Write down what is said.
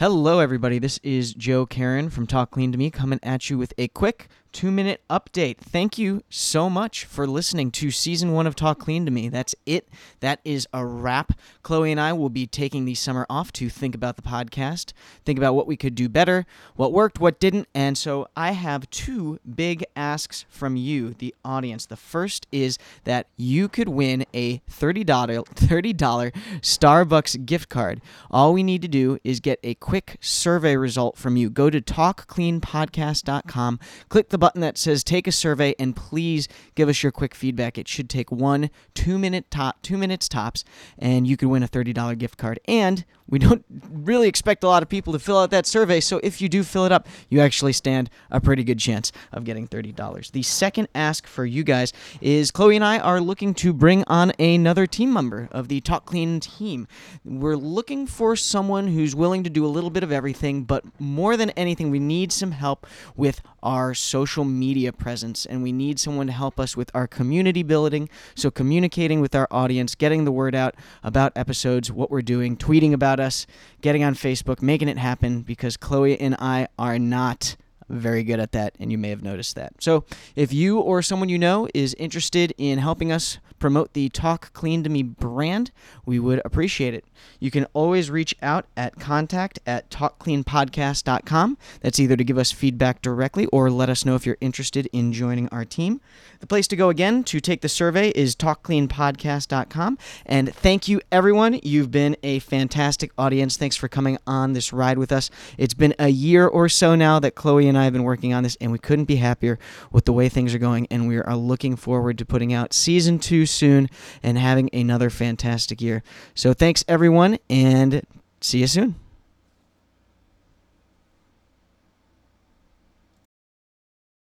Hello, everybody. This is Joe Karen from Talk Clean to Me coming at you with a quick two minute update. Thank you so much for listening to season one of Talk Clean to Me. That's it. That is a wrap. Chloe and I will be taking the summer off to think about the podcast, think about what we could do better, what worked, what didn't. And so I have two big asks from you, the audience. The first is that you could win a $30, $30 Starbucks gift card. All we need to do is get a quick survey result from you. Go to talkcleanpodcast.com, click the button that says take a survey and please give us your quick feedback. It should take one, two minute top, two minutes tops, and you could win a $30 gift card. And we don't really expect a lot of people to fill out that survey, so if you do fill it up, you actually stand a pretty good chance of getting $30. The second ask for you guys is Chloe and I are looking to bring on another team member of the Talk Clean team. We're looking for someone who's willing to do a little bit of everything, but more than anything, we need some help with our social media presence and we need someone to help us with our community building. So, communicating with our audience, getting the word out about episodes, what we're doing, tweeting about us, getting on Facebook, making it happen because Chloe and I are not very good at that, and you may have noticed that. So, if you or someone you know is interested in helping us promote the Talk Clean to Me brand, we would appreciate it. You can always reach out at contact at talkcleanpodcast.com. That's either to give us feedback directly or let us know if you're interested in joining our team. The place to go again to take the survey is talkcleanpodcast.com. And thank you, everyone. You've been a fantastic audience. Thanks for coming on this ride with us. It's been a year or so now that Chloe and I have been working on this, and we couldn't be happier with the way things are going. And we are looking forward to putting out season two soon and having another fantastic year. So thanks, everyone, and see you soon.